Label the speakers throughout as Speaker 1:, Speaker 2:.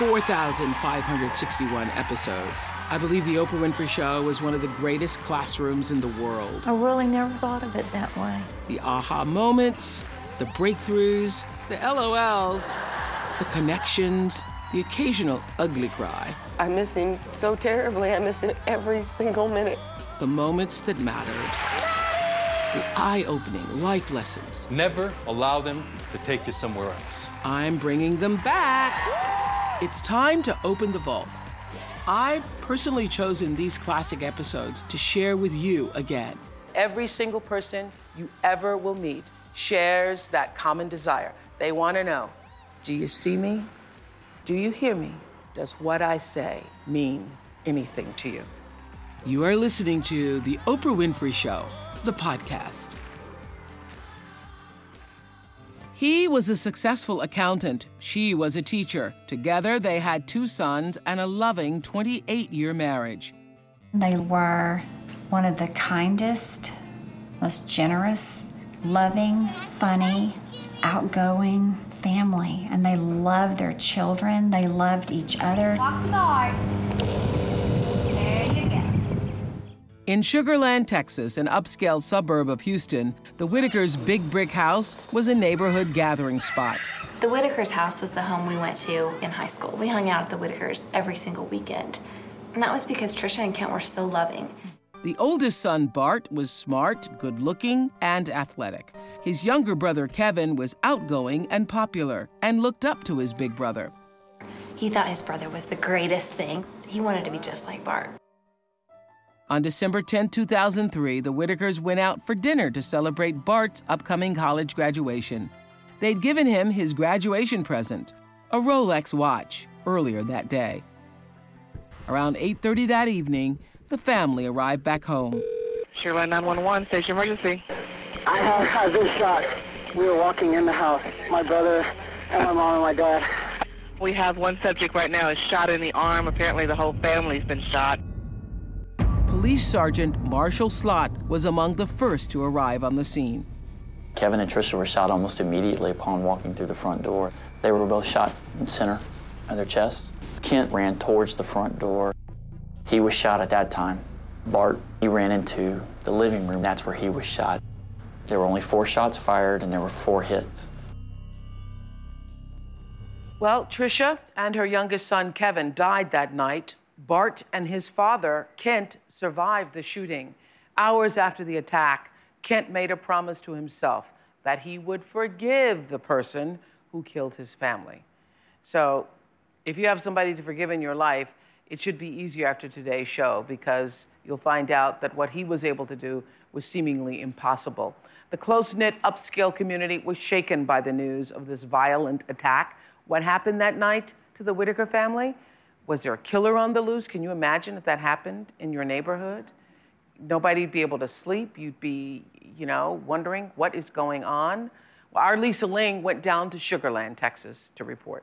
Speaker 1: 4,561 episodes. I believe The Oprah Winfrey Show was one of the greatest classrooms in the world.
Speaker 2: I really never thought of it that way.
Speaker 1: The aha moments, the breakthroughs, the LOLs, the connections, the occasional ugly cry.
Speaker 3: I miss him so terribly. I miss him every single minute.
Speaker 1: The moments that mattered. The eye opening life lessons.
Speaker 4: Never allow them to take you somewhere else.
Speaker 1: I'm bringing them back. It's time to open the vault. I've personally chosen these classic episodes to share with you again. Every single person you ever will meet shares that common desire. They want to know Do you see me? Do you hear me? Does what I say mean anything to you? You are listening to The Oprah Winfrey Show, the podcast. He was a successful accountant. She was a teacher. Together, they had two sons and a loving 28 year marriage.
Speaker 5: They were one of the kindest, most generous, loving, funny, outgoing family. And they loved their children, they loved each other.
Speaker 6: Walk the dog.
Speaker 1: In Sugar Land, Texas, an upscale suburb of Houston, the Whitakers' big brick house was a neighborhood gathering spot.
Speaker 7: The Whitakers' house was the home we went to in high school. We hung out at the Whitakers every single weekend. And that was because Trisha and Kent were so loving.
Speaker 1: The oldest son, Bart, was smart, good looking, and athletic. His younger brother, Kevin, was outgoing and popular and looked up to his big brother.
Speaker 7: He thought his brother was the greatest thing. He wanted to be just like Bart.
Speaker 1: On December 10, 2003, the Whitakers went out for dinner to celebrate Bart's upcoming college graduation. They'd given him his graduation present, a Rolex watch, earlier that day. Around 8:30 that evening, the family arrived back home.
Speaker 8: Sugar Land 911, station emergency.
Speaker 9: I have had this shot. We were walking in the house, my brother and my mom and my dad.
Speaker 8: We have one subject right now is shot in the arm. Apparently the whole family's been shot.
Speaker 1: Police Sergeant Marshall Slot was among the first to arrive on the scene.
Speaker 10: Kevin and Trisha were shot almost immediately upon walking through the front door. They were both shot in the center of their chests. Kent ran towards the front door. He was shot at that time. Bart, he ran into the living room. That's where he was shot. There were only four shots fired and there were four hits.
Speaker 1: Well, Trisha and her youngest son, Kevin, died that night Bart and his father, Kent, survived the shooting. Hours after the attack, Kent made a promise to himself that he would forgive the person who killed his family. So, if you have somebody to forgive in your life, it should be easier after today's show because you'll find out that what he was able to do was seemingly impossible. The close knit upscale community was shaken by the news of this violent attack. What happened that night to the Whitaker family? Was there a killer on the loose? Can you imagine if that happened in your neighborhood? Nobody'd be able to sleep. You'd be, you know, wondering what is going on. Our Lisa Ling went down to Sugar Land, Texas to report.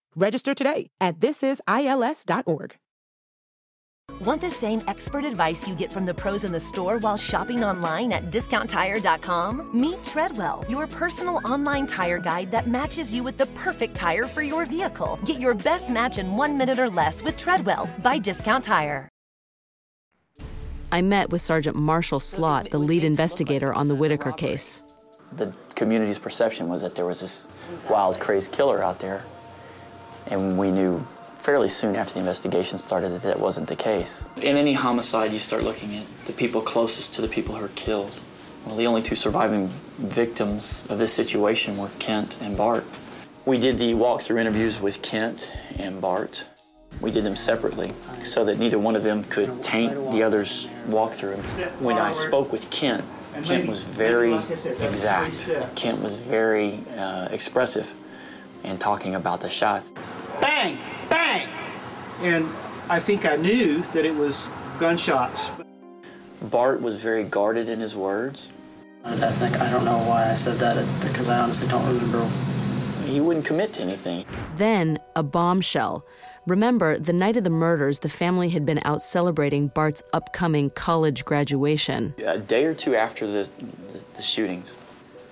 Speaker 11: Register today at thisisils.org.
Speaker 12: Want the same expert advice you get from the pros in the store while shopping online at discounttire.com? Meet Treadwell, your personal online tire guide that matches you with the perfect tire for your vehicle. Get your best match in one minute or less with Treadwell by Discount Tire.
Speaker 13: I met with Sergeant Marshall Slott, the lead investigator on the Whitaker case.
Speaker 10: The community's perception was that there was this wild, crazed killer out there, and we knew fairly soon after the investigation started that that wasn't the case. In any homicide, you start looking at the people closest to the people who are killed. Well, the only two surviving victims of this situation were Kent and Bart. We did the walkthrough interviews with Kent and Bart. We did them separately so that neither one of them could taint the other's walkthrough. When I spoke with Kent, Kent was very exact. Kent was very uh, expressive in talking about the shots.
Speaker 14: Bang! Bang! And I think I knew that it was gunshots.
Speaker 10: Bart was very guarded in his words.
Speaker 15: I think I don't know why I said that because I honestly don't remember.
Speaker 10: He wouldn't commit to anything.
Speaker 13: Then a bombshell. Remember, the night of the murders, the family had been out celebrating Bart's upcoming college graduation.
Speaker 10: A day or two after the, the, the shootings,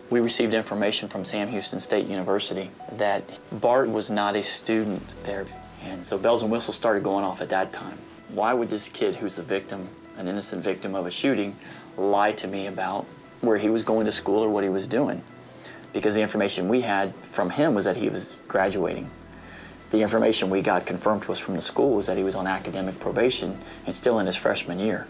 Speaker 10: we received information from Sam Houston State University that Bart was not a student there. And so bells and whistles started going off at that time. Why would this kid, who's a victim, an innocent victim of a shooting, lie to me about where he was going to school or what he was doing? Because the information we had from him was that he was graduating. The information we got confirmed to us from the school was that he was on academic probation and still in his freshman year.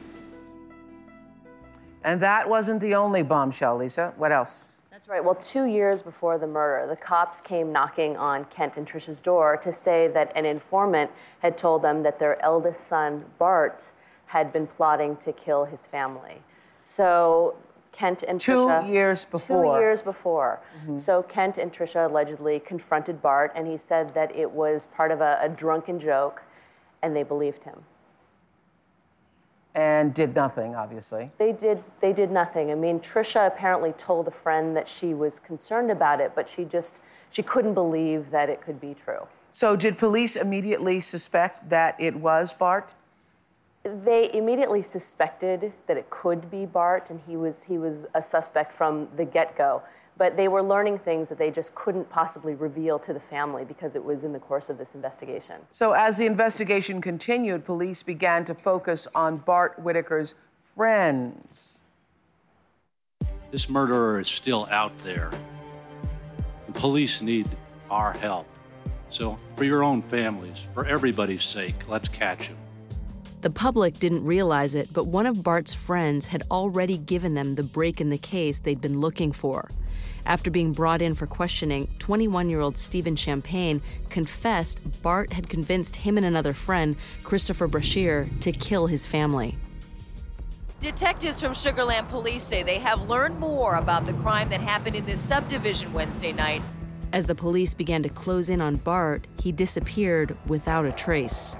Speaker 1: And that wasn't the only bombshell, Lisa. What else?
Speaker 16: That's right. Well, two years before the murder, the cops came knocking on Kent and Trisha's door to say that an informant had told them that their eldest son, Bart, had been plotting to kill his family. So Kent and
Speaker 1: two
Speaker 16: Trisha.
Speaker 1: years before.
Speaker 16: Two years before. Mm-hmm. So Kent and Trisha allegedly confronted Bart, and he said that it was part of a, a drunken joke, and they believed him.
Speaker 1: And did nothing, obviously.
Speaker 16: They did. They did nothing. I mean, Trisha apparently told a friend that she was concerned about it, but she just she couldn't believe that it could be true.
Speaker 1: So, did police immediately suspect that it was Bart?
Speaker 16: They immediately suspected that it could be Bart, and he was he was a suspect from the get-go. But they were learning things that they just couldn't possibly reveal to the family because it was in the course of this investigation.
Speaker 1: So, as the investigation continued, police began to focus on Bart Whitaker's friends.
Speaker 17: This murderer is still out there. The police need our help. So, for your own families, for everybody's sake, let's catch him.
Speaker 13: The public didn't realize it, but one of Bart's friends had already given them the break in the case they'd been looking for. After being brought in for questioning, 21 year old Stephen Champagne confessed Bart had convinced him and another friend, Christopher Brashear, to kill his family.
Speaker 18: Detectives from Sugar Land Police say they have learned more about the crime that happened in this subdivision Wednesday night.
Speaker 13: As the police began to close in on Bart, he disappeared without a trace.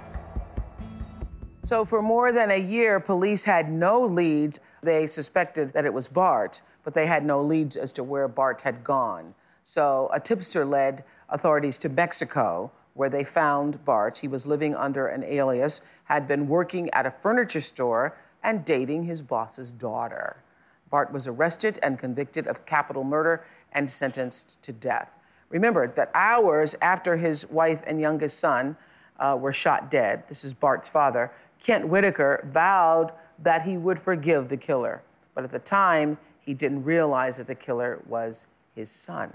Speaker 1: So, for more than a year, police had no leads. They suspected that it was Bart, but they had no leads as to where Bart had gone. So, a tipster led authorities to Mexico, where they found Bart. He was living under an alias, had been working at a furniture store, and dating his boss's daughter. Bart was arrested and convicted of capital murder and sentenced to death. Remember that hours after his wife and youngest son uh, were shot dead, this is Bart's father, Kent Whitaker vowed that he would forgive the killer. But at the time, he didn't realize that the killer was his son.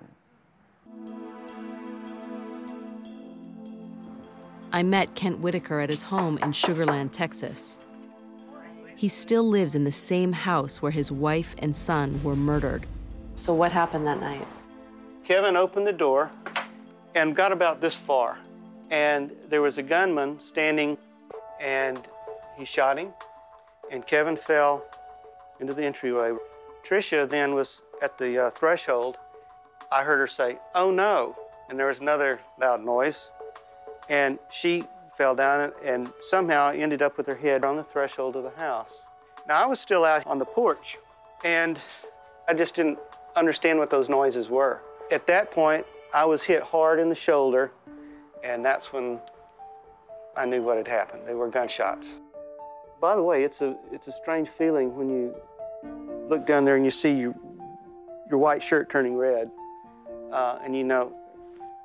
Speaker 13: I met Kent Whitaker at his home in Sugar Land, Texas. He still lives in the same house where his wife and son were murdered.
Speaker 16: So, what happened that night?
Speaker 14: Kevin opened the door and got about this far. And there was a gunman standing, and he shot him. And Kevin fell into the entryway. Tricia then was at the uh, threshold. I heard her say, Oh no. And there was another loud noise. And she fell down and somehow ended up with her head on the threshold of the house. Now, I was still out on the porch, and I just didn't understand what those noises were. At that point, I was hit hard in the shoulder, and that's when I knew what had happened. They were gunshots. By the way, it's a it's a strange feeling when you look down there and you see your your white shirt turning red, uh, and you know,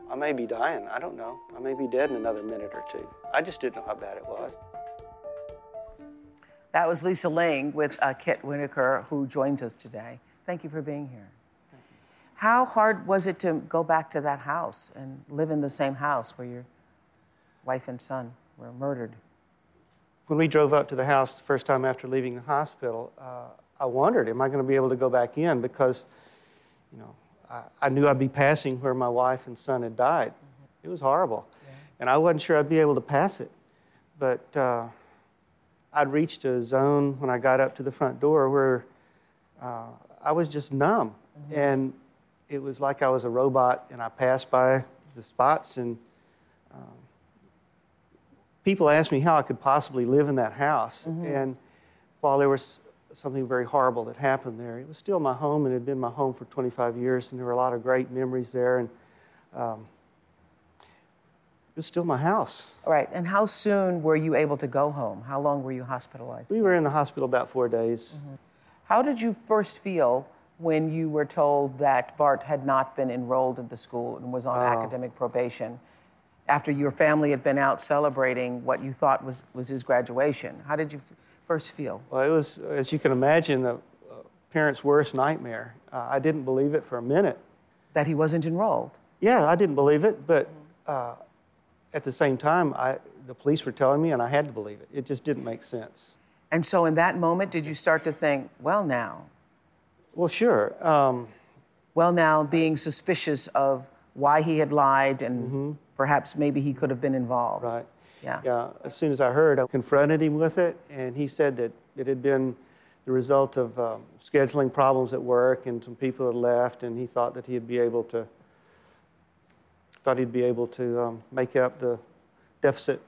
Speaker 14: I may be dying. I don't know. I may be dead in another minute or two. I just didn't know how bad it was.
Speaker 1: That was Lisa Ling with uh, Kent Whitaker, who joins us today. Thank you for being here. How hard was it to go back to that house and live in the same house where your wife and son were murdered?
Speaker 14: When we drove up to the house the first time after leaving the hospital, uh, I wondered, am I going to be able to go back in? Because, you know, I, I knew I'd be passing where my wife and son had died. Mm-hmm. It was horrible. Yeah. And I wasn't sure I'd be able to pass it. But uh, I'd reached a zone when I got up to the front door where uh, I was just numb. Mm-hmm. And it was like I was a robot, and I passed by the spots, and um, people asked me how I could possibly live in that house. Mm-hmm. And while there was something very horrible that happened there, it was still my home, and it had been my home for 25 years, and there were a lot of great memories there. And um, it was still my house.
Speaker 1: All right. And how soon were you able to go home? How long were you hospitalized?
Speaker 14: We were in the hospital about four days.
Speaker 1: Mm-hmm. How did you first feel when you were told that Bart had not been enrolled in the school and was on oh. academic probation? After your family had been out celebrating what you thought was, was his graduation, how did you first feel?
Speaker 14: Well, it was, as you can imagine, the uh, parents' worst nightmare. Uh, I didn't believe it for a minute.
Speaker 1: That he wasn't enrolled?
Speaker 14: Yeah, I didn't believe it, but uh, at the same time, I, the police were telling me, and I had to believe it. It just didn't make sense.
Speaker 1: And so, in that moment, did you start to think, well, now?
Speaker 14: Well, sure. Um,
Speaker 1: well, now, being suspicious of why he had lied and mm-hmm. Perhaps maybe he could have been involved.
Speaker 14: Right.
Speaker 1: Yeah.
Speaker 14: Yeah. As soon as I heard, I confronted him with it, and he said that it had been the result of um, scheduling problems at work, and some people had left, and he thought that he'd be able to thought he'd be able to um, make up the deficit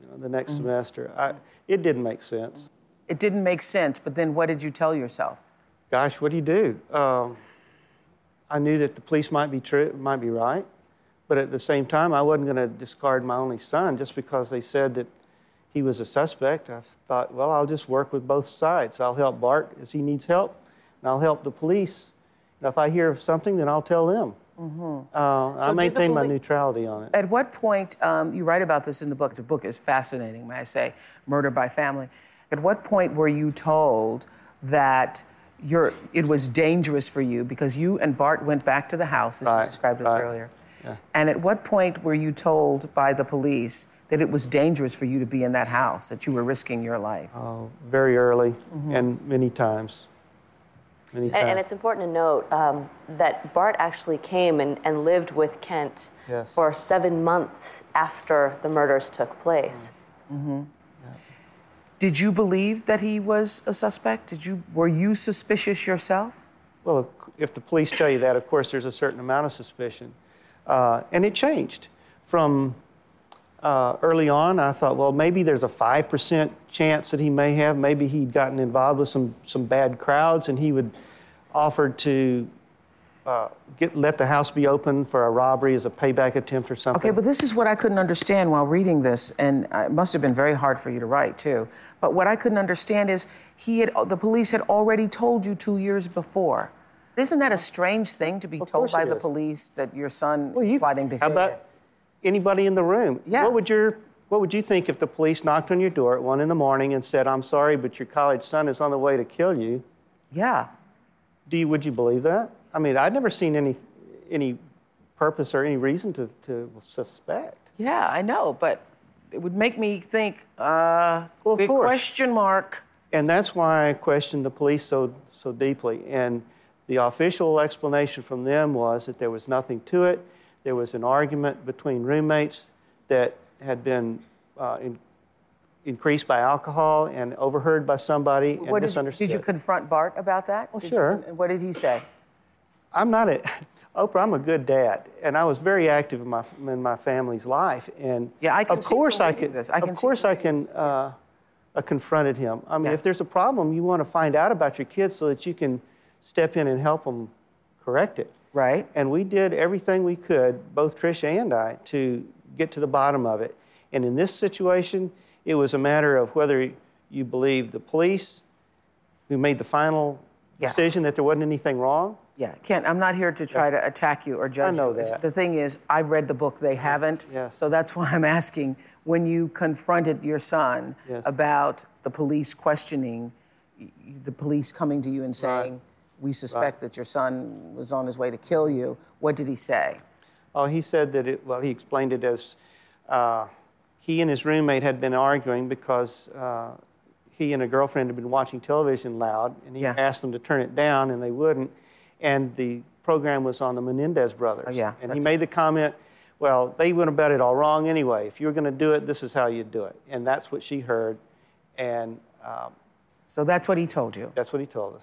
Speaker 14: you know, the next mm-hmm. semester. I, it didn't make sense.
Speaker 1: It didn't make sense, but then what did you tell yourself?
Speaker 14: Gosh, what do you do? Um, I knew that the police might be true, might be right, but at the same time, I wasn't going to discard my only son just because they said that he was a suspect. I thought, well, I'll just work with both sides. I'll help Bart as he needs help, and I'll help the police. And if I hear of something, then I'll tell them. Mm-hmm. Uh, so I maintain my neutrality on it.
Speaker 1: At what point, um, you write about this in the book, the book is fascinating, may I say, Murder by Family. At what point were you told that it was dangerous for you because you and Bart went back to the house, as right, you described us right. earlier? Yeah. And at what point were you told by the police that it was dangerous for you to be in that house, that you were risking your life?
Speaker 14: Oh, very early mm-hmm. and many times.
Speaker 16: Many times. And, and it's important to note um, that Bart actually came and, and lived with Kent yes. for seven months after the murders took place. Mm-hmm.
Speaker 1: Did you believe that he was a suspect? Did you, were you suspicious yourself?
Speaker 14: Well, if the police tell you that, of course, there's a certain amount of suspicion. Uh, and it changed. From uh, early on, I thought, well, maybe there's a 5% chance that he may have. Maybe he'd gotten involved with some, some bad crowds and he would offer to uh, get, let the house be open for a robbery as a payback attempt or something.
Speaker 1: Okay, but this is what I couldn't understand while reading this, and it must have been very hard for you to write too. But what I couldn't understand is he had, the police had already told you two years before. Isn't that a strange thing to be
Speaker 14: of
Speaker 1: told by
Speaker 14: the
Speaker 1: is. police that your son well, is plotting to
Speaker 14: How about anybody in the room?
Speaker 1: Yeah.
Speaker 14: What would your what would you think if the police knocked on your door at one in the morning and said, "I'm sorry, but your college son is on the way to kill you"?
Speaker 1: Yeah.
Speaker 14: Do you would you believe that? I mean, I'd never seen any, any purpose or any reason to, to suspect.
Speaker 1: Yeah, I know, but it would make me think, uh, well, big course. question mark.
Speaker 14: And that's why I questioned the police so, so deeply. And the official explanation from them was that there was nothing to it. There was an argument between roommates that had been uh, in, increased by alcohol and overheard by somebody and
Speaker 1: what
Speaker 14: misunderstood.
Speaker 1: Did, did you confront Bart about that?
Speaker 14: Well,
Speaker 1: did
Speaker 14: sure.
Speaker 1: You, what did he say?
Speaker 14: I'm not a, Oprah, I'm a good dad, and I was very active in my in my family's life, and
Speaker 1: yeah, I can
Speaker 14: of course I can.
Speaker 1: This. I
Speaker 14: can of course I can. Uh, uh, confronted him. I mean, yeah. if there's a problem, you want to find out about your kids so that you can step in and help them correct it.
Speaker 1: Right.
Speaker 14: And we did everything we could, both Tricia and I, to get to the bottom of it. And in this situation, it was a matter of whether you believe the police who made the final
Speaker 1: Yeah.
Speaker 14: decision that there wasn't anything wrong?
Speaker 1: Yeah, Kent, I'm not here to try to attack you or judge you.
Speaker 14: I know
Speaker 1: you.
Speaker 14: That.
Speaker 1: The thing is, I've read the book, they haven't.
Speaker 14: Yes.
Speaker 1: So that's why I'm asking, when you confronted your son
Speaker 14: Yes.
Speaker 1: about the police questioning, the police coming to you and saying, we suspect that your son was on his way to kill you, what did he say?
Speaker 14: Oh, he said that it, well, he explained it as uh, he and his roommate had been arguing because uh, he and a girlfriend had been watching television loud, and he
Speaker 1: Yeah.
Speaker 14: asked them to turn it down, and they wouldn't. And the program was on the Menendez brothers.
Speaker 1: Oh, yeah,
Speaker 14: And he made the comment, well, they went about it all wrong anyway. If you were going to do it, this is how you do it. And that's what she heard. And um,
Speaker 1: so that's what he told you?
Speaker 14: That's what he told us.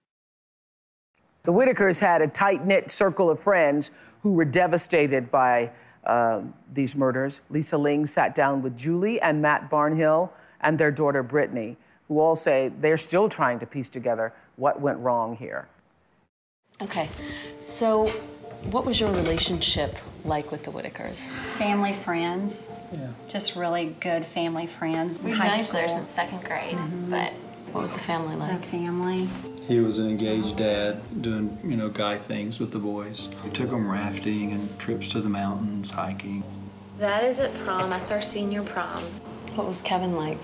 Speaker 1: The Whitakers had a tight knit circle of friends who were devastated by um, these murders. Lisa Ling sat down with Julie and Matt Barnhill and their daughter Brittany, who all say they're still trying to piece together what went wrong here.
Speaker 13: Okay, so what was your relationship like with the Whitakers?
Speaker 5: Family friends.
Speaker 13: Yeah.
Speaker 5: Just really good family friends.
Speaker 7: We've
Speaker 5: High
Speaker 7: known each other since second grade, but
Speaker 13: what was the family like?
Speaker 5: The family.
Speaker 19: He was an engaged dad doing, you know, guy things with the boys. We took them rafting and trips to the mountains, hiking.
Speaker 7: that is at prom. That's our senior prom.
Speaker 13: What was Kevin like?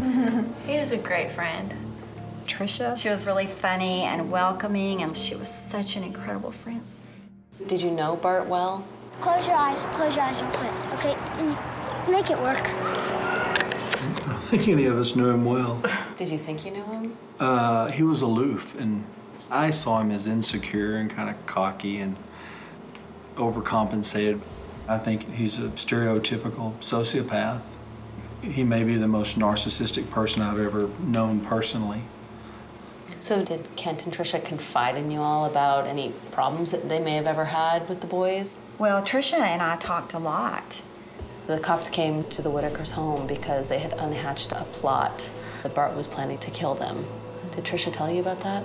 Speaker 7: He's a great friend.
Speaker 5: Trisha. She was really funny and welcoming, and she was such an incredible friend.
Speaker 13: Did you know Bart well?
Speaker 6: Close your eyes. Close your eyes real quick. Okay, mm, make it work.
Speaker 19: I don't think any of us knew him well.
Speaker 13: Did you think you knew him?
Speaker 19: Uh, he was aloof, and I saw him as insecure and kind of cocky and overcompensated. I think he's a stereotypical sociopath. He may be the most narcissistic person I've ever known personally.
Speaker 13: So did Kent and Trisha confide in you all about any problems that they may have ever had with the boys?
Speaker 5: Well, Trisha and I talked a lot.
Speaker 13: The cops came to the Whitakers' home because they had unhatched a plot that Bart was planning to kill them. Did Trisha tell you about that?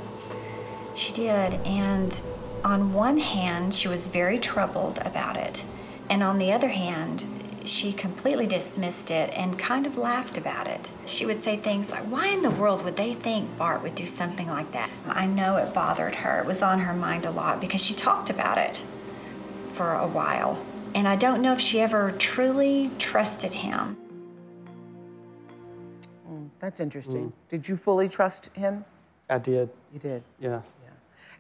Speaker 5: She did, and on one hand, she was very troubled about it. And on the other hand, she completely dismissed it and kind of laughed about it. She would say things like, Why in the world would they think Bart would do something like that? I know it bothered her. It was on her mind a lot because she talked about it for a while. And I don't know if she ever truly trusted him.
Speaker 1: Mm, that's interesting. Did you fully trust him?
Speaker 14: I did.
Speaker 1: You did.
Speaker 14: Yeah. yeah.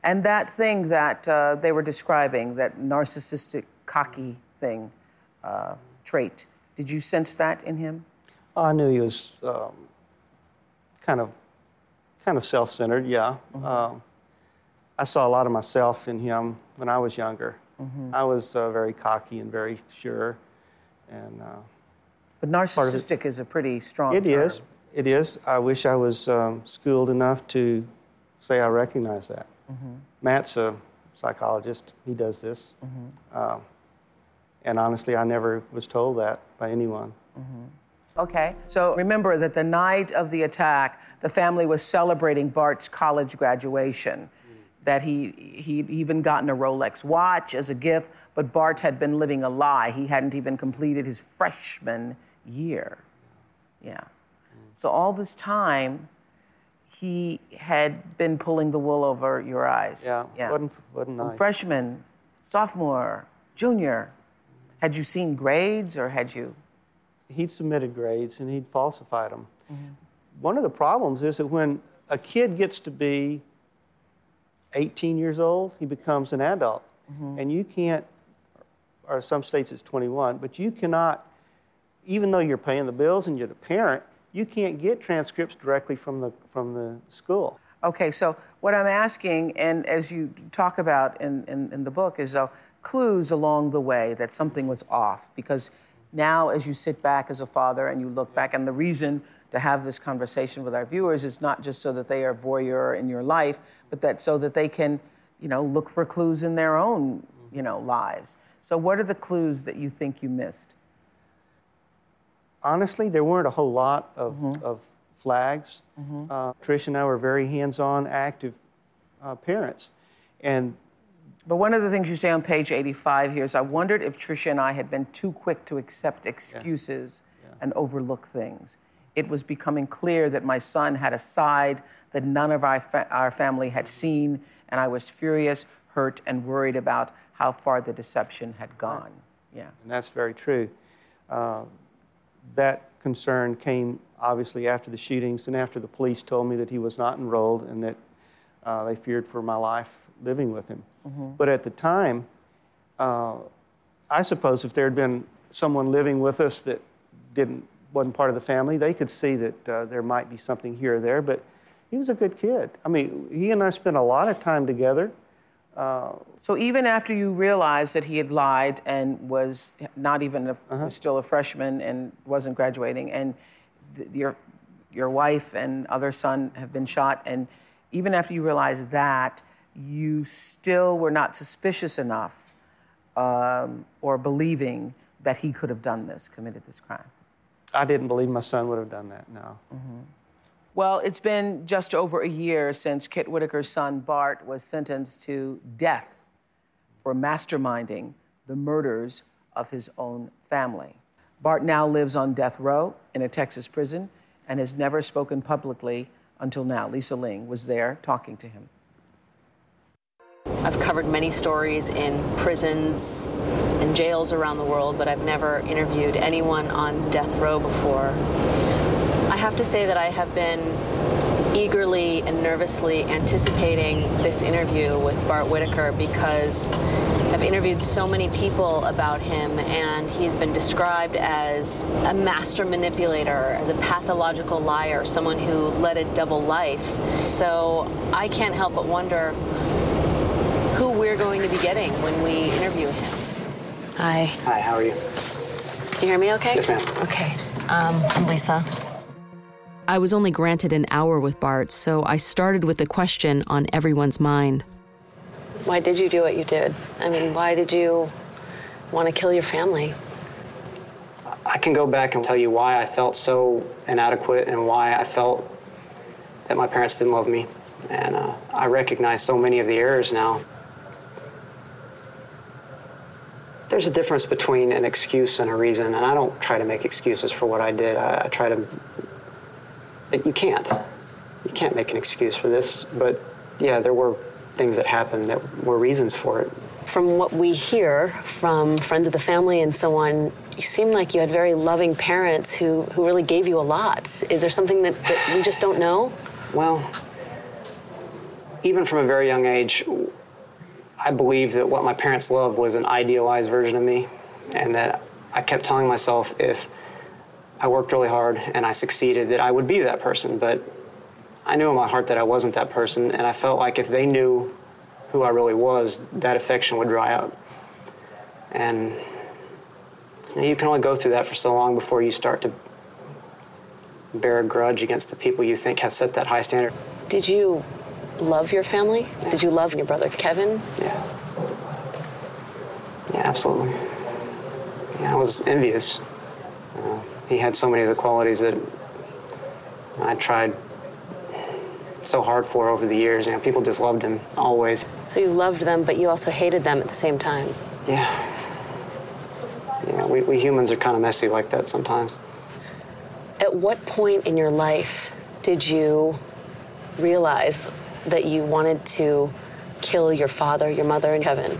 Speaker 1: And that thing that uh, they were describing, that narcissistic, cocky thing, uh, trait, did you sense that in him?
Speaker 14: I knew he was um, kind of, kind of self-centered. Yeah. Um, I saw a lot of myself in him when I was younger.
Speaker 1: Mhm.
Speaker 14: I was uh, very cocky and very sure, and. Uh,
Speaker 1: But
Speaker 14: of it-
Speaker 1: narcissistic is a pretty strong
Speaker 14: It
Speaker 1: term.
Speaker 14: is. It is. I wish I was um, schooled enough to say I recognize that.
Speaker 1: Mhm.
Speaker 14: Matt's a psychologist. He does this. Um, and honestly, I never was told that by anyone.
Speaker 1: Okay. So remember that the night of the attack, the family was celebrating Bart's college graduation. That he he'd even gotten a Rolex watch as a gift, but Bart had been living a lie. He hadn't even completed his freshman year. Yeah. So all this time, he had been pulling the wool over your eyes.
Speaker 14: Yeah,
Speaker 1: Yeah.
Speaker 14: wasn't- wasn't nice.
Speaker 1: Freshman, sophomore, junior. Had you seen grades or had you?
Speaker 14: He'd submitted grades and he'd falsified them.
Speaker 1: Mhm.
Speaker 14: One of the problems is that when a kid gets to be 18 years old, he becomes an adult.
Speaker 1: Mhm.
Speaker 14: And you can't, or some states it's 21, but you cannot, even though you're paying the bills and you're the parent, you can't get transcripts directly from the, from the school.
Speaker 1: Okay, so what I'm asking, and as you talk about in, in, in the book, is uh, clues along the way that something was off. Because now, as you sit back as a father and you look back, and the reason to have this conversation with our viewers is not just so that they are voyeur in your life, but that so that they can, you know, look for clues in their own, you know, lives. So, what are the clues that you think you missed?
Speaker 14: Honestly, there weren't a whole lot of,
Speaker 1: Mm-hmm.
Speaker 14: of flags. Uh, Trish and I were very hands-on, active uh, parents, and
Speaker 1: But one of the things you say on page 85 here is I wondered if Tricia and I had been too quick to accept excuses and overlook things. It was becoming clear that my son had a side that none of our, fa- our family had seen, and I was furious, hurt, and worried about how far the deception had gone. Yeah.
Speaker 14: And that's very true. Uh, that concern came obviously after the shootings and after the police told me that he was not enrolled and that uh, they feared for my life living with him.
Speaker 1: Mhm.
Speaker 14: But at the time, uh, I suppose if there had been someone living with us that didn't wasn't part of the family, they could see that uh, there might be something here or there. But he was a good kid. I mean, he and I spent a lot of time together. Uh,
Speaker 1: So even after you realized that he had lied and was not even a,
Speaker 14: Uh-huh.
Speaker 1: was still a freshman and wasn't graduating, and th- your your wife and other son have been shot, and even after you realized that, you still were not suspicious enough um, or believing that he could have done this, committed this crime.
Speaker 14: I didn't believe my son would have done that. No.
Speaker 1: Well, it's been just over a year since Kent Whitaker's son Bart was sentenced to death for masterminding the murders of his own family. Bart now lives on death row in a Texas prison and has never spoken publicly until now. Lisa Ling was there talking to him.
Speaker 16: I've covered many stories in prisons and jails around the world, but I've never interviewed anyone on death row before. I have to say that I have been eagerly and nervously anticipating this interview with Bart Whitaker because I've interviewed so many people about him, and he's been described as a master manipulator, as a pathological liar, someone who led a double life. So I can't help but wonder who we're going to be getting when we interview him. Hi.
Speaker 15: Hi, how are you?
Speaker 16: You hear me okay?
Speaker 15: Yes, ma'am.
Speaker 16: Okay. Um, I'm Lisa. I was only granted an hour with Bart, so I started with the question on everyone's mind. Why did you do what you did? I mean, why did you want to kill your family?
Speaker 15: I can go back and tell you why I felt so inadequate and why I felt that my parents didn't love me. And uh, I recognize so many of the errors now. There's a difference between an excuse and a reason, and I don't try to make excuses for what I did. I, I try to. You can't. You can't make an excuse for this. But yeah, there were things that happened that were reasons for it.
Speaker 16: From what we hear from friends of the family and so on, you seem like you had very loving parents who, who really gave you a lot. Is there something that, that we just don't know?
Speaker 15: Well, even from a very young age, I believed that what my parents loved was an idealized version of me, and that I kept telling myself if I worked really hard and I succeeded, that I would be that person. But I knew in my heart that I wasn't that person, and I felt like if they knew who I really was, that affection would dry up. And you, know, you can only go through that for so long before you start to bear a grudge against the people you think have set that high standard.
Speaker 16: Did you love your family? Did you love your brother Kevin?
Speaker 15: Yeah. Yeah, absolutely. Yeah, I was envious. Uh, he had so many of the qualities that I tried so hard for over the years. You know, people just loved him always.
Speaker 16: So you loved them, but you also hated them at the same time.
Speaker 15: Yeah. Yeah, we, we humans are kind of messy like that sometimes.
Speaker 16: At what point in your life did you realize that you wanted to kill your father, your mother, and Kevin?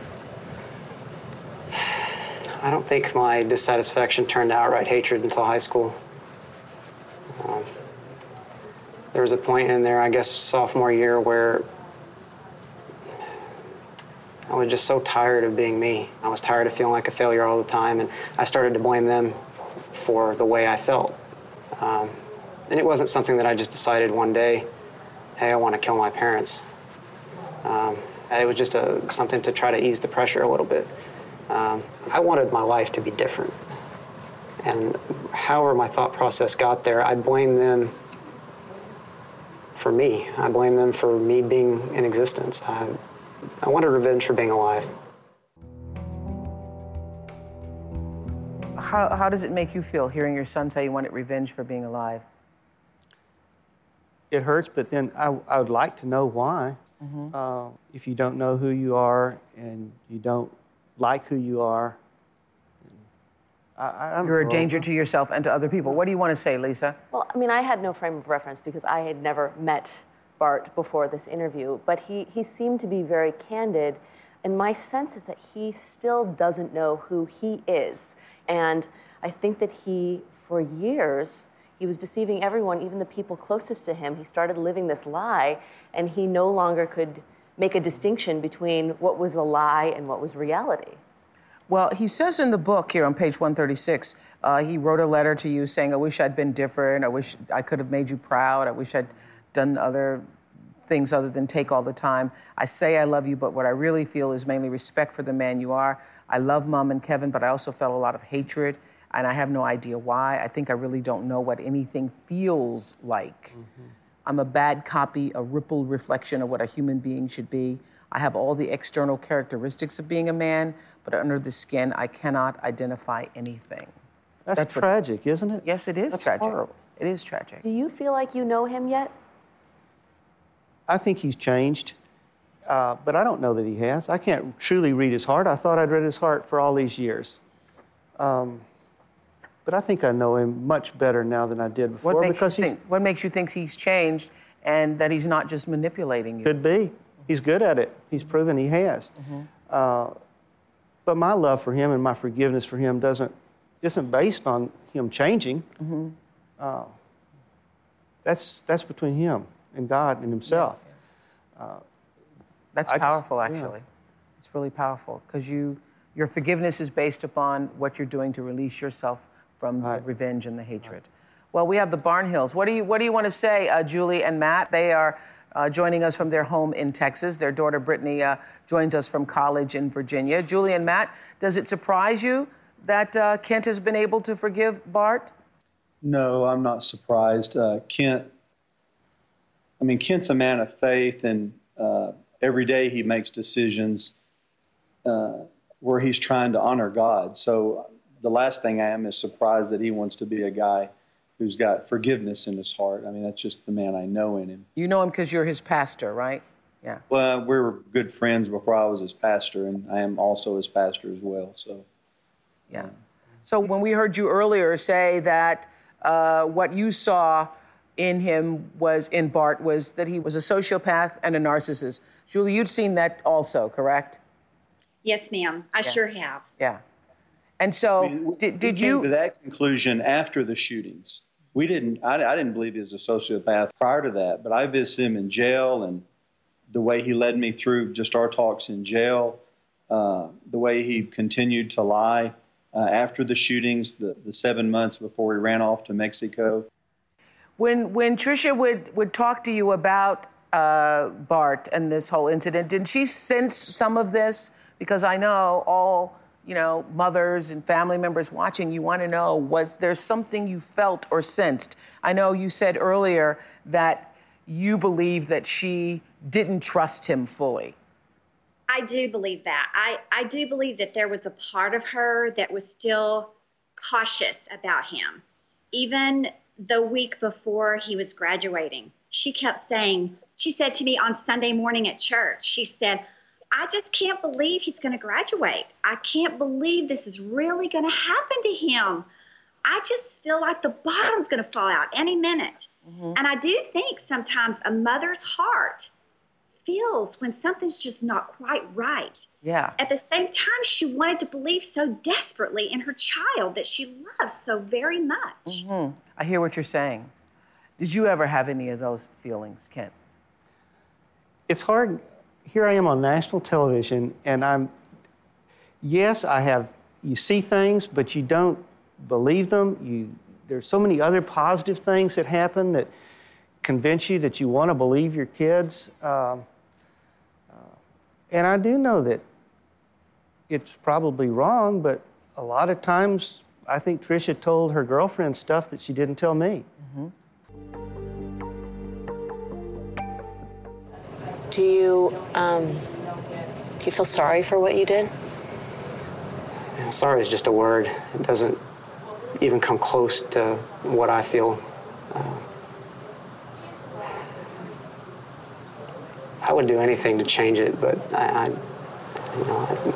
Speaker 15: I don't think my dissatisfaction turned to outright hatred until high school. Um, There was a point in there, I guess, sophomore year, where I was just so tired of being me. I was tired of feeling like a failure all the time, and I started to blame them for the way I felt. Um, and it wasn't something that I just decided one day, hey, I want to kill my parents. Um, it was just a, something to try to ease the pressure a little bit. Um, I wanted my life to be different. And however my thought process got there, I blame them for me. I blame them for me being in existence. I, I wanted revenge for being alive.
Speaker 1: How, how does it make you feel hearing your son say he wanted revenge for being alive?
Speaker 14: It hurts, but then I, I would like to know why.
Speaker 1: Mhm.
Speaker 14: Uh, if you don't know who you are and you don't like who you are, I, I don't
Speaker 1: You're a danger to yourself and to other people. What do you want to say, Lisa?
Speaker 16: Well, I mean, I had no frame of reference because I had never met Bart before this interview, but he, he seemed to be very candid. And my sense is that he still doesn't know who he is. And I think that he, for years, he was deceiving everyone, even the people closest to him. He started living this lie, and he no longer could make a distinction between what was a lie and what was reality.
Speaker 1: Well, he says in the book here on page 136, uh, he wrote a letter to you saying, I wish I'd been different. I wish I could have made you proud. I wish I'd done other things other than take all the time. I say I love you, but what I really feel is mainly respect for the man you are. I love mom and Kevin, but I also felt a lot of hatred, and I have no idea why. I think I really don't know what anything feels like. I'm a bad copy, a rippled reflection of what a human being should be. I have all the external characteristics of being a man, but under the skin, I cannot identify anything.
Speaker 14: That's,
Speaker 1: That's
Speaker 14: tragic, isn't it?
Speaker 1: Yes, it is
Speaker 14: That's
Speaker 1: tragic.
Speaker 14: horrible.
Speaker 1: It is tragic.
Speaker 16: Do you feel like you know him yet?
Speaker 14: I think he's changed, uh, but I don't know that he has. I can't truly read his heart. I thought I'd read his heart for all these years. Um, but I think I know him much better now than I did before
Speaker 1: What makes,
Speaker 14: because
Speaker 1: you think, what makes you think he's changed and that he's not just manipulating you?
Speaker 14: could be. He's good at it. He's proven he has.
Speaker 1: Mhm.
Speaker 14: Uh, but my love for him and my forgiveness for him doesn't isn't based on him changing.
Speaker 1: Mhm.
Speaker 14: Uh, that's that's between him and God and himself. Uh,
Speaker 1: That's
Speaker 14: I just-
Speaker 1: powerful,
Speaker 14: yeah.
Speaker 1: actually. It's really powerful because you, your forgiveness is based upon what you're doing to release yourself from the revenge and the hatred. Well, we have the Barnhills. What do you What do you want to say, uh, Julie and Matt? They are uh, joining us from their home in Texas. Their daughter Brittany uh, joins us from college in Virginia. Julie and Matt, does it surprise you that uh, Kent has been able to forgive Bart?
Speaker 19: No, I'm not surprised. Uh, Kent, I mean, Kent's a man of faith, and uh, every day he makes decisions uh, where he's trying to honor God. So the last thing I am is surprised that he wants to be a guy who's got forgiveness in his heart. I mean, that's just the man I know in him.
Speaker 1: You know him because you're his pastor, right? Yeah.
Speaker 19: Well, we were good friends before I was his pastor, and I am also his pastor as well. So.
Speaker 1: Yeah. So when we heard you earlier say that uh, what you saw in him was in Bart was that he was a sociopath and a narcissist. Julie, you'd seen that also, correct?
Speaker 20: Yes, ma'am. I sure have.
Speaker 1: Yeah. And so, did, did
Speaker 19: we came
Speaker 1: you?
Speaker 19: to that conclusion after the shootings? We didn't. I, I didn't believe he was a sociopath prior to that, but I visited him in jail, and the way he led me through just our talks in jail, uh, the way he continued to lie uh, after the shootings, the, the seven months before he ran off to Mexico.
Speaker 1: When when Trisha would would talk to you about uh, Bart and this whole incident, did she sense some of this? Because I know all you know mothers and family members watching. You want to know was there something you felt or sensed? I know you said earlier that you believe that she didn't trust him fully.
Speaker 20: I do believe that. I, I do believe that there was a part of her that was still cautious about him. Even the week before he was graduating, she kept saying, she said to me on Sunday morning at church, she said, I just can't believe he's going to graduate. I can't believe this is really going to happen to him. I just feel like the bottom's going to fall out any minute. And I do think sometimes a mother's heart feels when something's just not quite right.
Speaker 1: Yeah.
Speaker 20: At the same time, she wanted to believe so desperately in her child that she loves so very much.
Speaker 1: Mhm. I hear what you're saying. Did you ever have any of those feelings, Kent?
Speaker 14: It's hard. Here I am on national television, and I'm, yes, I have, you see things, but you don't believe them. You, there's so many other positive things that happen that convince you that you want to believe your kids. Um, uh, and I do know that it's probably wrong, but a lot of times I think Tricia told her girlfriend stuff that she didn't tell me.
Speaker 1: Mm-hmm.
Speaker 16: Do you um, do you feel sorry for what you did?
Speaker 15: Yeah, sorry is just a word. It doesn't even come close to what I feel. Uh, I would do anything to change it, but I, I you know,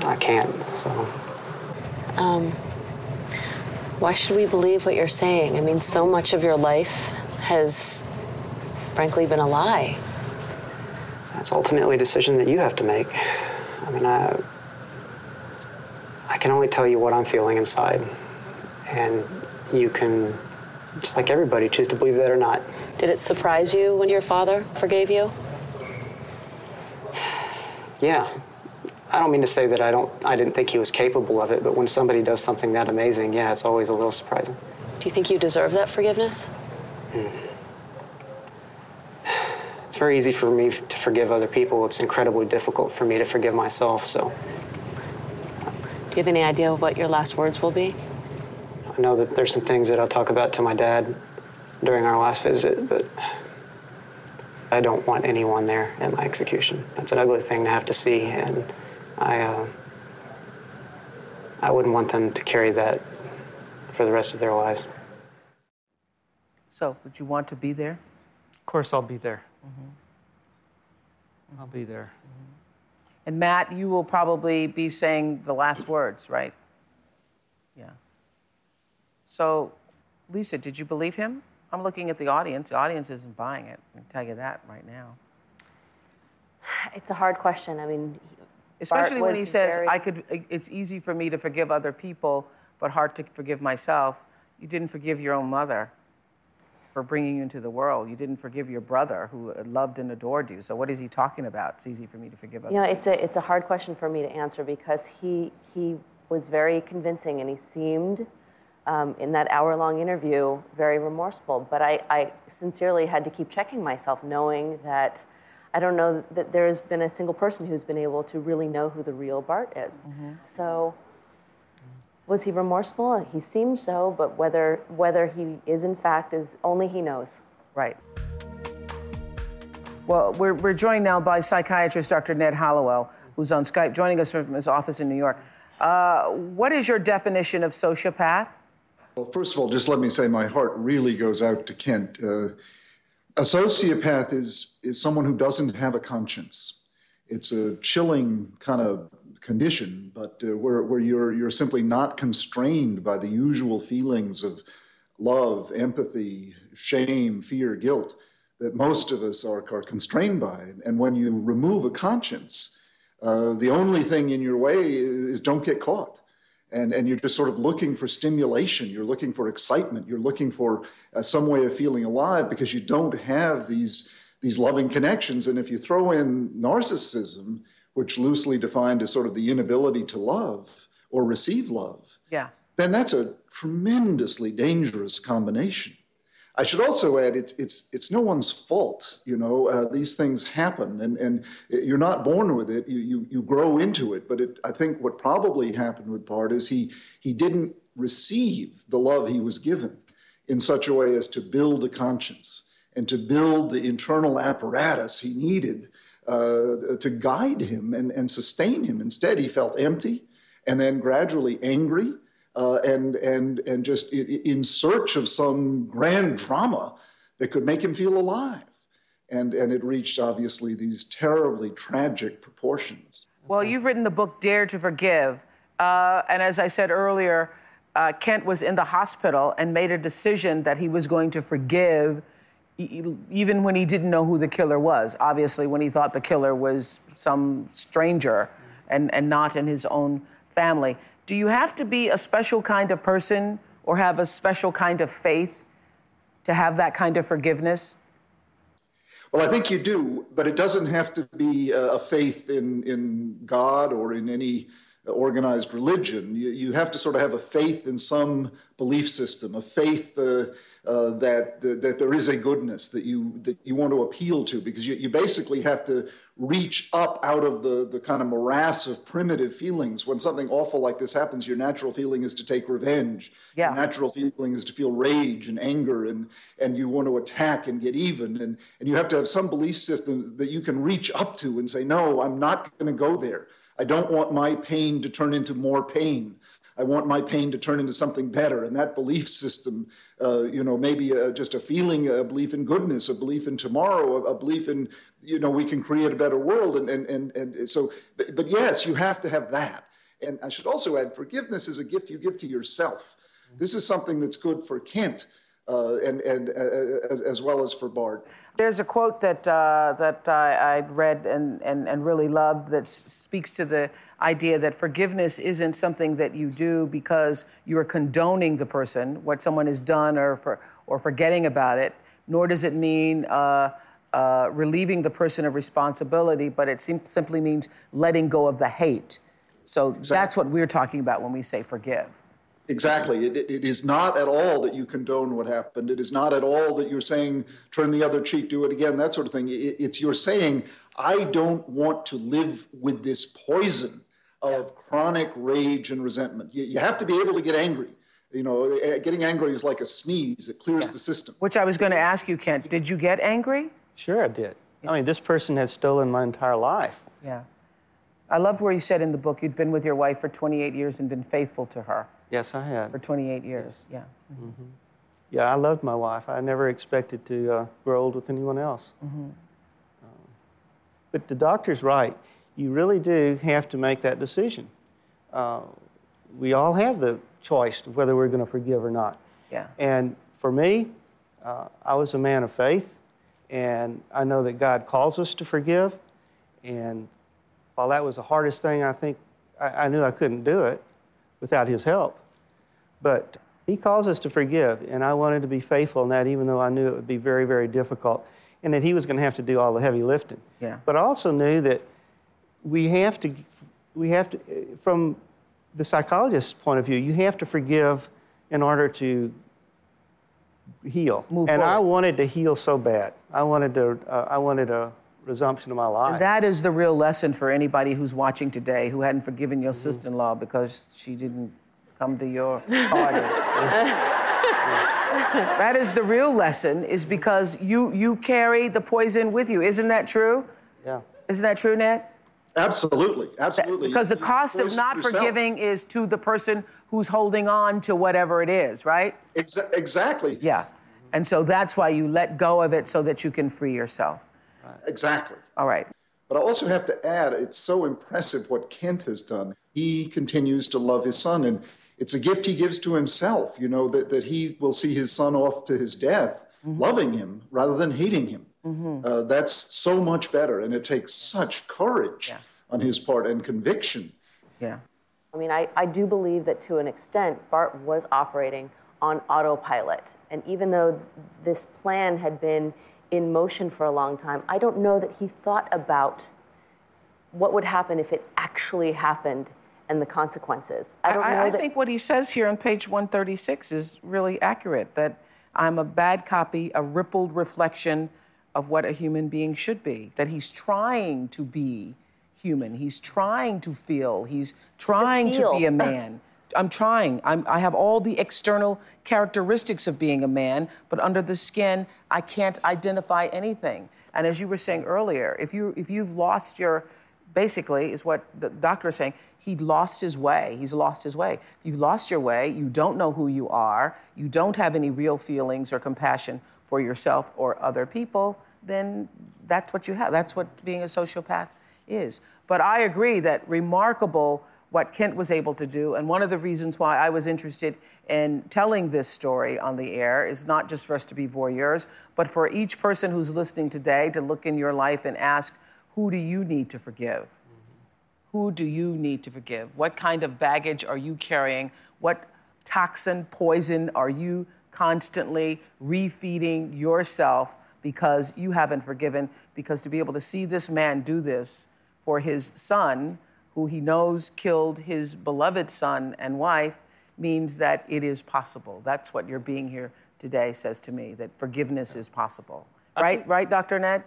Speaker 15: I, I can't. So.
Speaker 16: Um, why should we believe what you're saying? I mean, so much of your life has, frankly, been a lie.
Speaker 15: That's ultimately a decision that you have to make. I mean, I, I can only tell you what I'm feeling inside, and you can, just like everybody, choose to believe that or not.
Speaker 16: Did it surprise you when your father forgave you?
Speaker 15: Yeah. I don't mean to say that I don't I didn't think he was capable of it, but when somebody does something that amazing, yeah, it's always a little surprising.
Speaker 16: Do you think you deserve that forgiveness?
Speaker 15: Hmm. It's very easy for me to forgive other people. It's incredibly difficult for me to forgive myself, so
Speaker 16: Do you have any idea of what your last words will be?
Speaker 15: I know that there's some things that I'll talk about to my dad during our last visit, but I don't want anyone there at my execution. That's an ugly thing to have to see, and I, uh, I wouldn't want them to carry that for the rest of their lives.
Speaker 1: So, would you want to be there?
Speaker 14: Of course, I'll be there.
Speaker 1: Mm-hmm.
Speaker 14: I'll be there.
Speaker 1: And Matt, you will probably be saying the last words, right? Yeah. So, Lisa, did you believe him? I'm looking at the audience. The audience isn't buying it. I can tell you that right now.
Speaker 16: It's a hard question. I mean,
Speaker 1: Especially
Speaker 16: Bart
Speaker 1: when he says,
Speaker 16: very-
Speaker 1: "I could." It's easy for me to forgive other people, but hard to forgive myself. You didn't forgive your own mother for bringing you into the world. You didn't forgive your brother who loved and adored you. So what is he talking about? It's easy for me to forgive other
Speaker 16: You know, it's a it's a hard question for me to answer because he he was very convincing and he seemed um, in that hour long interview very remorseful. But I, I sincerely had to keep checking myself, knowing that I don't know that there has been a single person who's been able to really know who the real Bart is. So. Was he remorseful? He seemed so, but whether whether he is in fact is only he knows.
Speaker 1: Right. Well, we're, we're joined now by psychiatrist Dr. Ned Hallowell, who's on Skype, joining us from his office in New York. Uh, what is your definition of sociopath?
Speaker 21: Well, first of all, just let me say my heart really goes out to Kent. Uh, a sociopath is, is someone who doesn't have a conscience. It's a chilling kind of condition, but uh, where, where you're, you're simply not constrained by the usual feelings of love, empathy, shame, fear, guilt that most of us are, are constrained by. And when you remove a conscience, uh, the only thing in your way is don't get caught. And, and you're just sort of looking for stimulation. You're looking for excitement. You're looking for uh, some way of feeling alive because you don't have these, these loving connections. And if you throw in narcissism, which loosely defined as sort of the inability to love or receive love,
Speaker 1: Yeah.
Speaker 21: then that's a tremendously dangerous combination. I should also add, it's it's it's no one's fault. You know, uh, these things happen, and and you're not born with it. You you you grow into it. But it, I think what probably happened with Bart is he he didn't receive the love he was given in such a way as to build a conscience and to build the internal apparatus he needed uh, to guide him and, and sustain him. Instead, he felt empty and then gradually angry uh, and, and, and just in search of some grand drama that could make him feel alive. And, and it reached, obviously, these terribly tragic proportions.
Speaker 1: Well, you've written the book Dare to Forgive. Uh, and as I said earlier, uh, Kent was in the hospital and made a decision that he was going to forgive even when he didn't know who the killer was. Obviously, when he thought the killer was some stranger and, and not in his own family. Do you have to be a special kind of person or have a special kind of faith to have that kind of forgiveness?
Speaker 21: Well, I think you do, but it doesn't have to be a faith in, in God or in any organized religion. You, you have to sort of have a faith in some belief system, a faith uh, uh, that, that there is a goodness that you, that you want to appeal to, because you, you basically have to reach up out of the, the kind of morass of primitive feelings. When something awful like this happens, your natural feeling is to take revenge.
Speaker 1: Yeah.
Speaker 21: Your natural feeling is to feel rage and anger, and, and you want to attack and get even. And, and you have to have some belief system that you can reach up to and say, no, I'm not going to go there. I don't want my pain to turn into more pain. I want my pain to turn into something better. And that belief system, uh, you know, maybe a, just a feeling, a belief in goodness, a belief in tomorrow, a, a, belief in, you know, we can create a better world. And, and, and, and so, but, but yes, you have to have that. And I should also add, forgiveness is a gift you give to yourself. This is something that's good for Kent uh, and, and uh, as, as well as for Bart.
Speaker 1: There's a quote that uh, that I, I read and, and, and really loved that speaks to the idea that forgiveness isn't something that you do because you are condoning the person, what someone has done, or for or forgetting about it. Nor does it mean uh, uh, relieving the person of responsibility, but it sim- simply means letting go of the hate. So exactly. that's what we're talking about when we say forgive.
Speaker 21: Exactly. It, it is not at all that you condone what happened. It is not at all that you're saying, turn the other cheek, do it again, that sort of thing. It, it's you're saying, I don't want to live with this poison of chronic rage and resentment. You, you have to be able to get angry. You know, eh, getting angry is like a sneeze, it clears yeah. the system.
Speaker 1: Which I was going to ask you, Kent. Did you get angry?
Speaker 14: Sure, I did. I mean, this person has stolen my entire life.
Speaker 1: Yeah. I loved where you said in the book you'd been with your wife for 28 years and been faithful to her.
Speaker 14: Yes, I had.
Speaker 1: For 28 years, yeah.
Speaker 14: Mm-hmm. Yeah, I loved my wife. I never expected to uh, grow old with anyone else.
Speaker 1: Mm-hmm.
Speaker 14: Um, but the doctor's right. You really do have to make that decision. Uh, we all have the choice of whether we're going to forgive or not.
Speaker 1: Yeah.
Speaker 14: And for me, uh, I was a man of faith, and I know that God calls us to forgive. And while that was the hardest thing, I think I, I knew I couldn't do it without His help. But he calls us to forgive, and I wanted to be faithful in that, even though I knew it would be very, very difficult, and that he was going to have to do all the heavy lifting.
Speaker 1: Yeah.
Speaker 14: But I also knew that we have to, we have to, from the psychologist's point of view, you have to forgive in order to heal.
Speaker 1: Move
Speaker 14: and
Speaker 1: forward.
Speaker 14: I wanted to heal so bad. I wanted to, uh, I wanted a resumption of my life.
Speaker 1: And that is the real lesson for anybody who's watching today who hadn't forgiven your mm-hmm. sister-in-law because she didn't come to your party. that is the real lesson, is because you you carry the poison with you. Isn't that true?
Speaker 14: Yeah.
Speaker 1: Isn't that true, Ned?
Speaker 21: Absolutely, absolutely.
Speaker 1: Because the cost of not yourself. forgiving is to the person who's holding on to whatever it is, right?
Speaker 21: Exa- exactly.
Speaker 1: Yeah. And so that's why you let go of it so that you can free yourself.
Speaker 21: Exactly.
Speaker 1: All right.
Speaker 21: But I also have to add, it's so impressive what Kent has done. He continues to love his son, and it's a gift he gives to himself, you know, that, that he will see his son off to his death mm-hmm. loving him rather than hating him.
Speaker 1: Mm-hmm.
Speaker 21: Uh, that's so much better, and it takes such courage
Speaker 1: yeah.
Speaker 21: on his part and conviction.
Speaker 1: Yeah.
Speaker 16: I mean, I, I do believe that to an extent, Bart was operating on autopilot. And even though this plan had been in motion for a long time, I don't know that he thought about what would happen if it actually happened and the consequences. I don't
Speaker 1: I,
Speaker 16: know.
Speaker 1: I
Speaker 16: that...
Speaker 1: think what he says here on page 136 is really accurate that I'm a bad copy, a rippled reflection of what a human being should be, that he's trying to be human, he's trying to feel, he's trying to be a man. I'm trying. I'm, i have all the external characteristics of being a man, but under the skin, I can't identify anything. And as you were saying earlier, if you if you've lost your, basically, is what the doctor is saying he lost his way. He's lost his way. You lost your way, you don't know who you are, you don't have any real feelings or compassion for yourself or other people, then that's what you have. That's what being a sociopath is. But I agree that remarkable what Kent was able to do. And one of the reasons why I was interested in telling this story on the air is not just for us to be voyeurs, but for each person who's listening today to look in your life and ask, who do you need to forgive? Who do you need to forgive? What kind of baggage are you carrying? What toxin, poison are you constantly refeeding yourself because you haven't forgiven. Because to be able to see this man do this for his son, who he knows killed his beloved son and wife, means that it is possible. That's what your being here today says to me that forgiveness is possible. Right, right, Dr. Ned?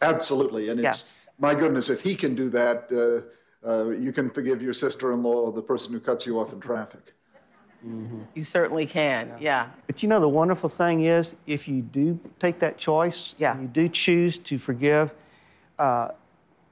Speaker 21: Absolutely. And it's, yeah. my goodness, if he can do that, uh, uh, you can forgive your sister in law, the person who cuts you off in traffic.
Speaker 1: Mm-hmm. You certainly can, yeah. yeah.
Speaker 14: But you know, the wonderful thing is, if you do take that choice,
Speaker 1: yeah.
Speaker 14: you do choose to forgive, uh,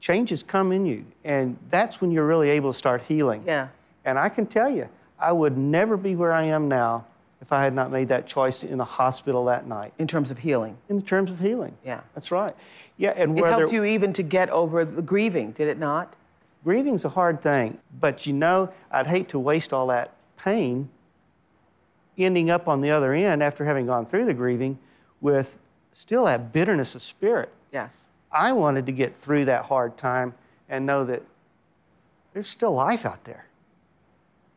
Speaker 14: changes come in you. And that's when you're really able to start healing.
Speaker 1: Yeah.
Speaker 14: And I can tell you, I would never be where I am now if I had not made that choice in the hospital that night.
Speaker 1: In terms of healing?
Speaker 14: In terms of healing.
Speaker 1: Yeah.
Speaker 14: That's right. Yeah, and
Speaker 1: it helped you even to get over the grieving, did it not?
Speaker 14: Grieving's a hard thing, but you know, I'd hate to waste all that pain ending up on the other end after having gone through the grieving with still that bitterness of spirit.
Speaker 1: Yes.
Speaker 14: I wanted to get through that hard time and know that there's still life out there.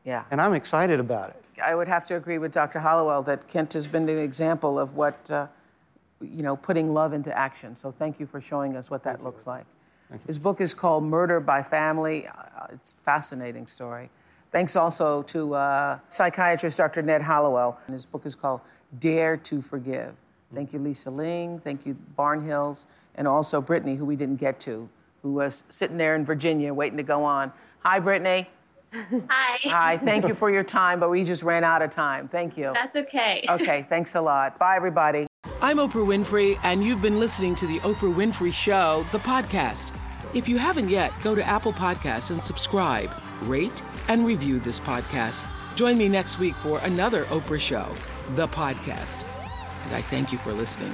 Speaker 1: Yeah.
Speaker 14: And I'm excited about it.
Speaker 1: I would have to agree with Dr. Hallowell that Kent has been an example of what, uh, you know, putting love into action. So thank you for showing us what that thank looks you. like. His book is called Murder by Family. Uh, it's a fascinating story. Thanks also to uh, psychiatrist Dr. Ned Hallowell. And his book is called Dare to Forgive. Thank you, Lisa Ling. Thank you, Barnhills. And also Brittany, who we didn't get to, who was sitting there in Virginia waiting to go on. Hi, Brittany.
Speaker 22: Hi.
Speaker 1: Hi. Thank you for your time, but we just ran out of time. Thank you.
Speaker 22: That's okay.
Speaker 1: Okay. Thanks a lot. Bye, everybody.
Speaker 11: I'm Oprah Winfrey, and you've been listening to The Oprah Winfrey Show, the podcast. If you haven't yet, go to Apple Podcasts and subscribe, rate, and review this podcast. Join me next week for another Oprah Show, the podcast. And I thank you for listening.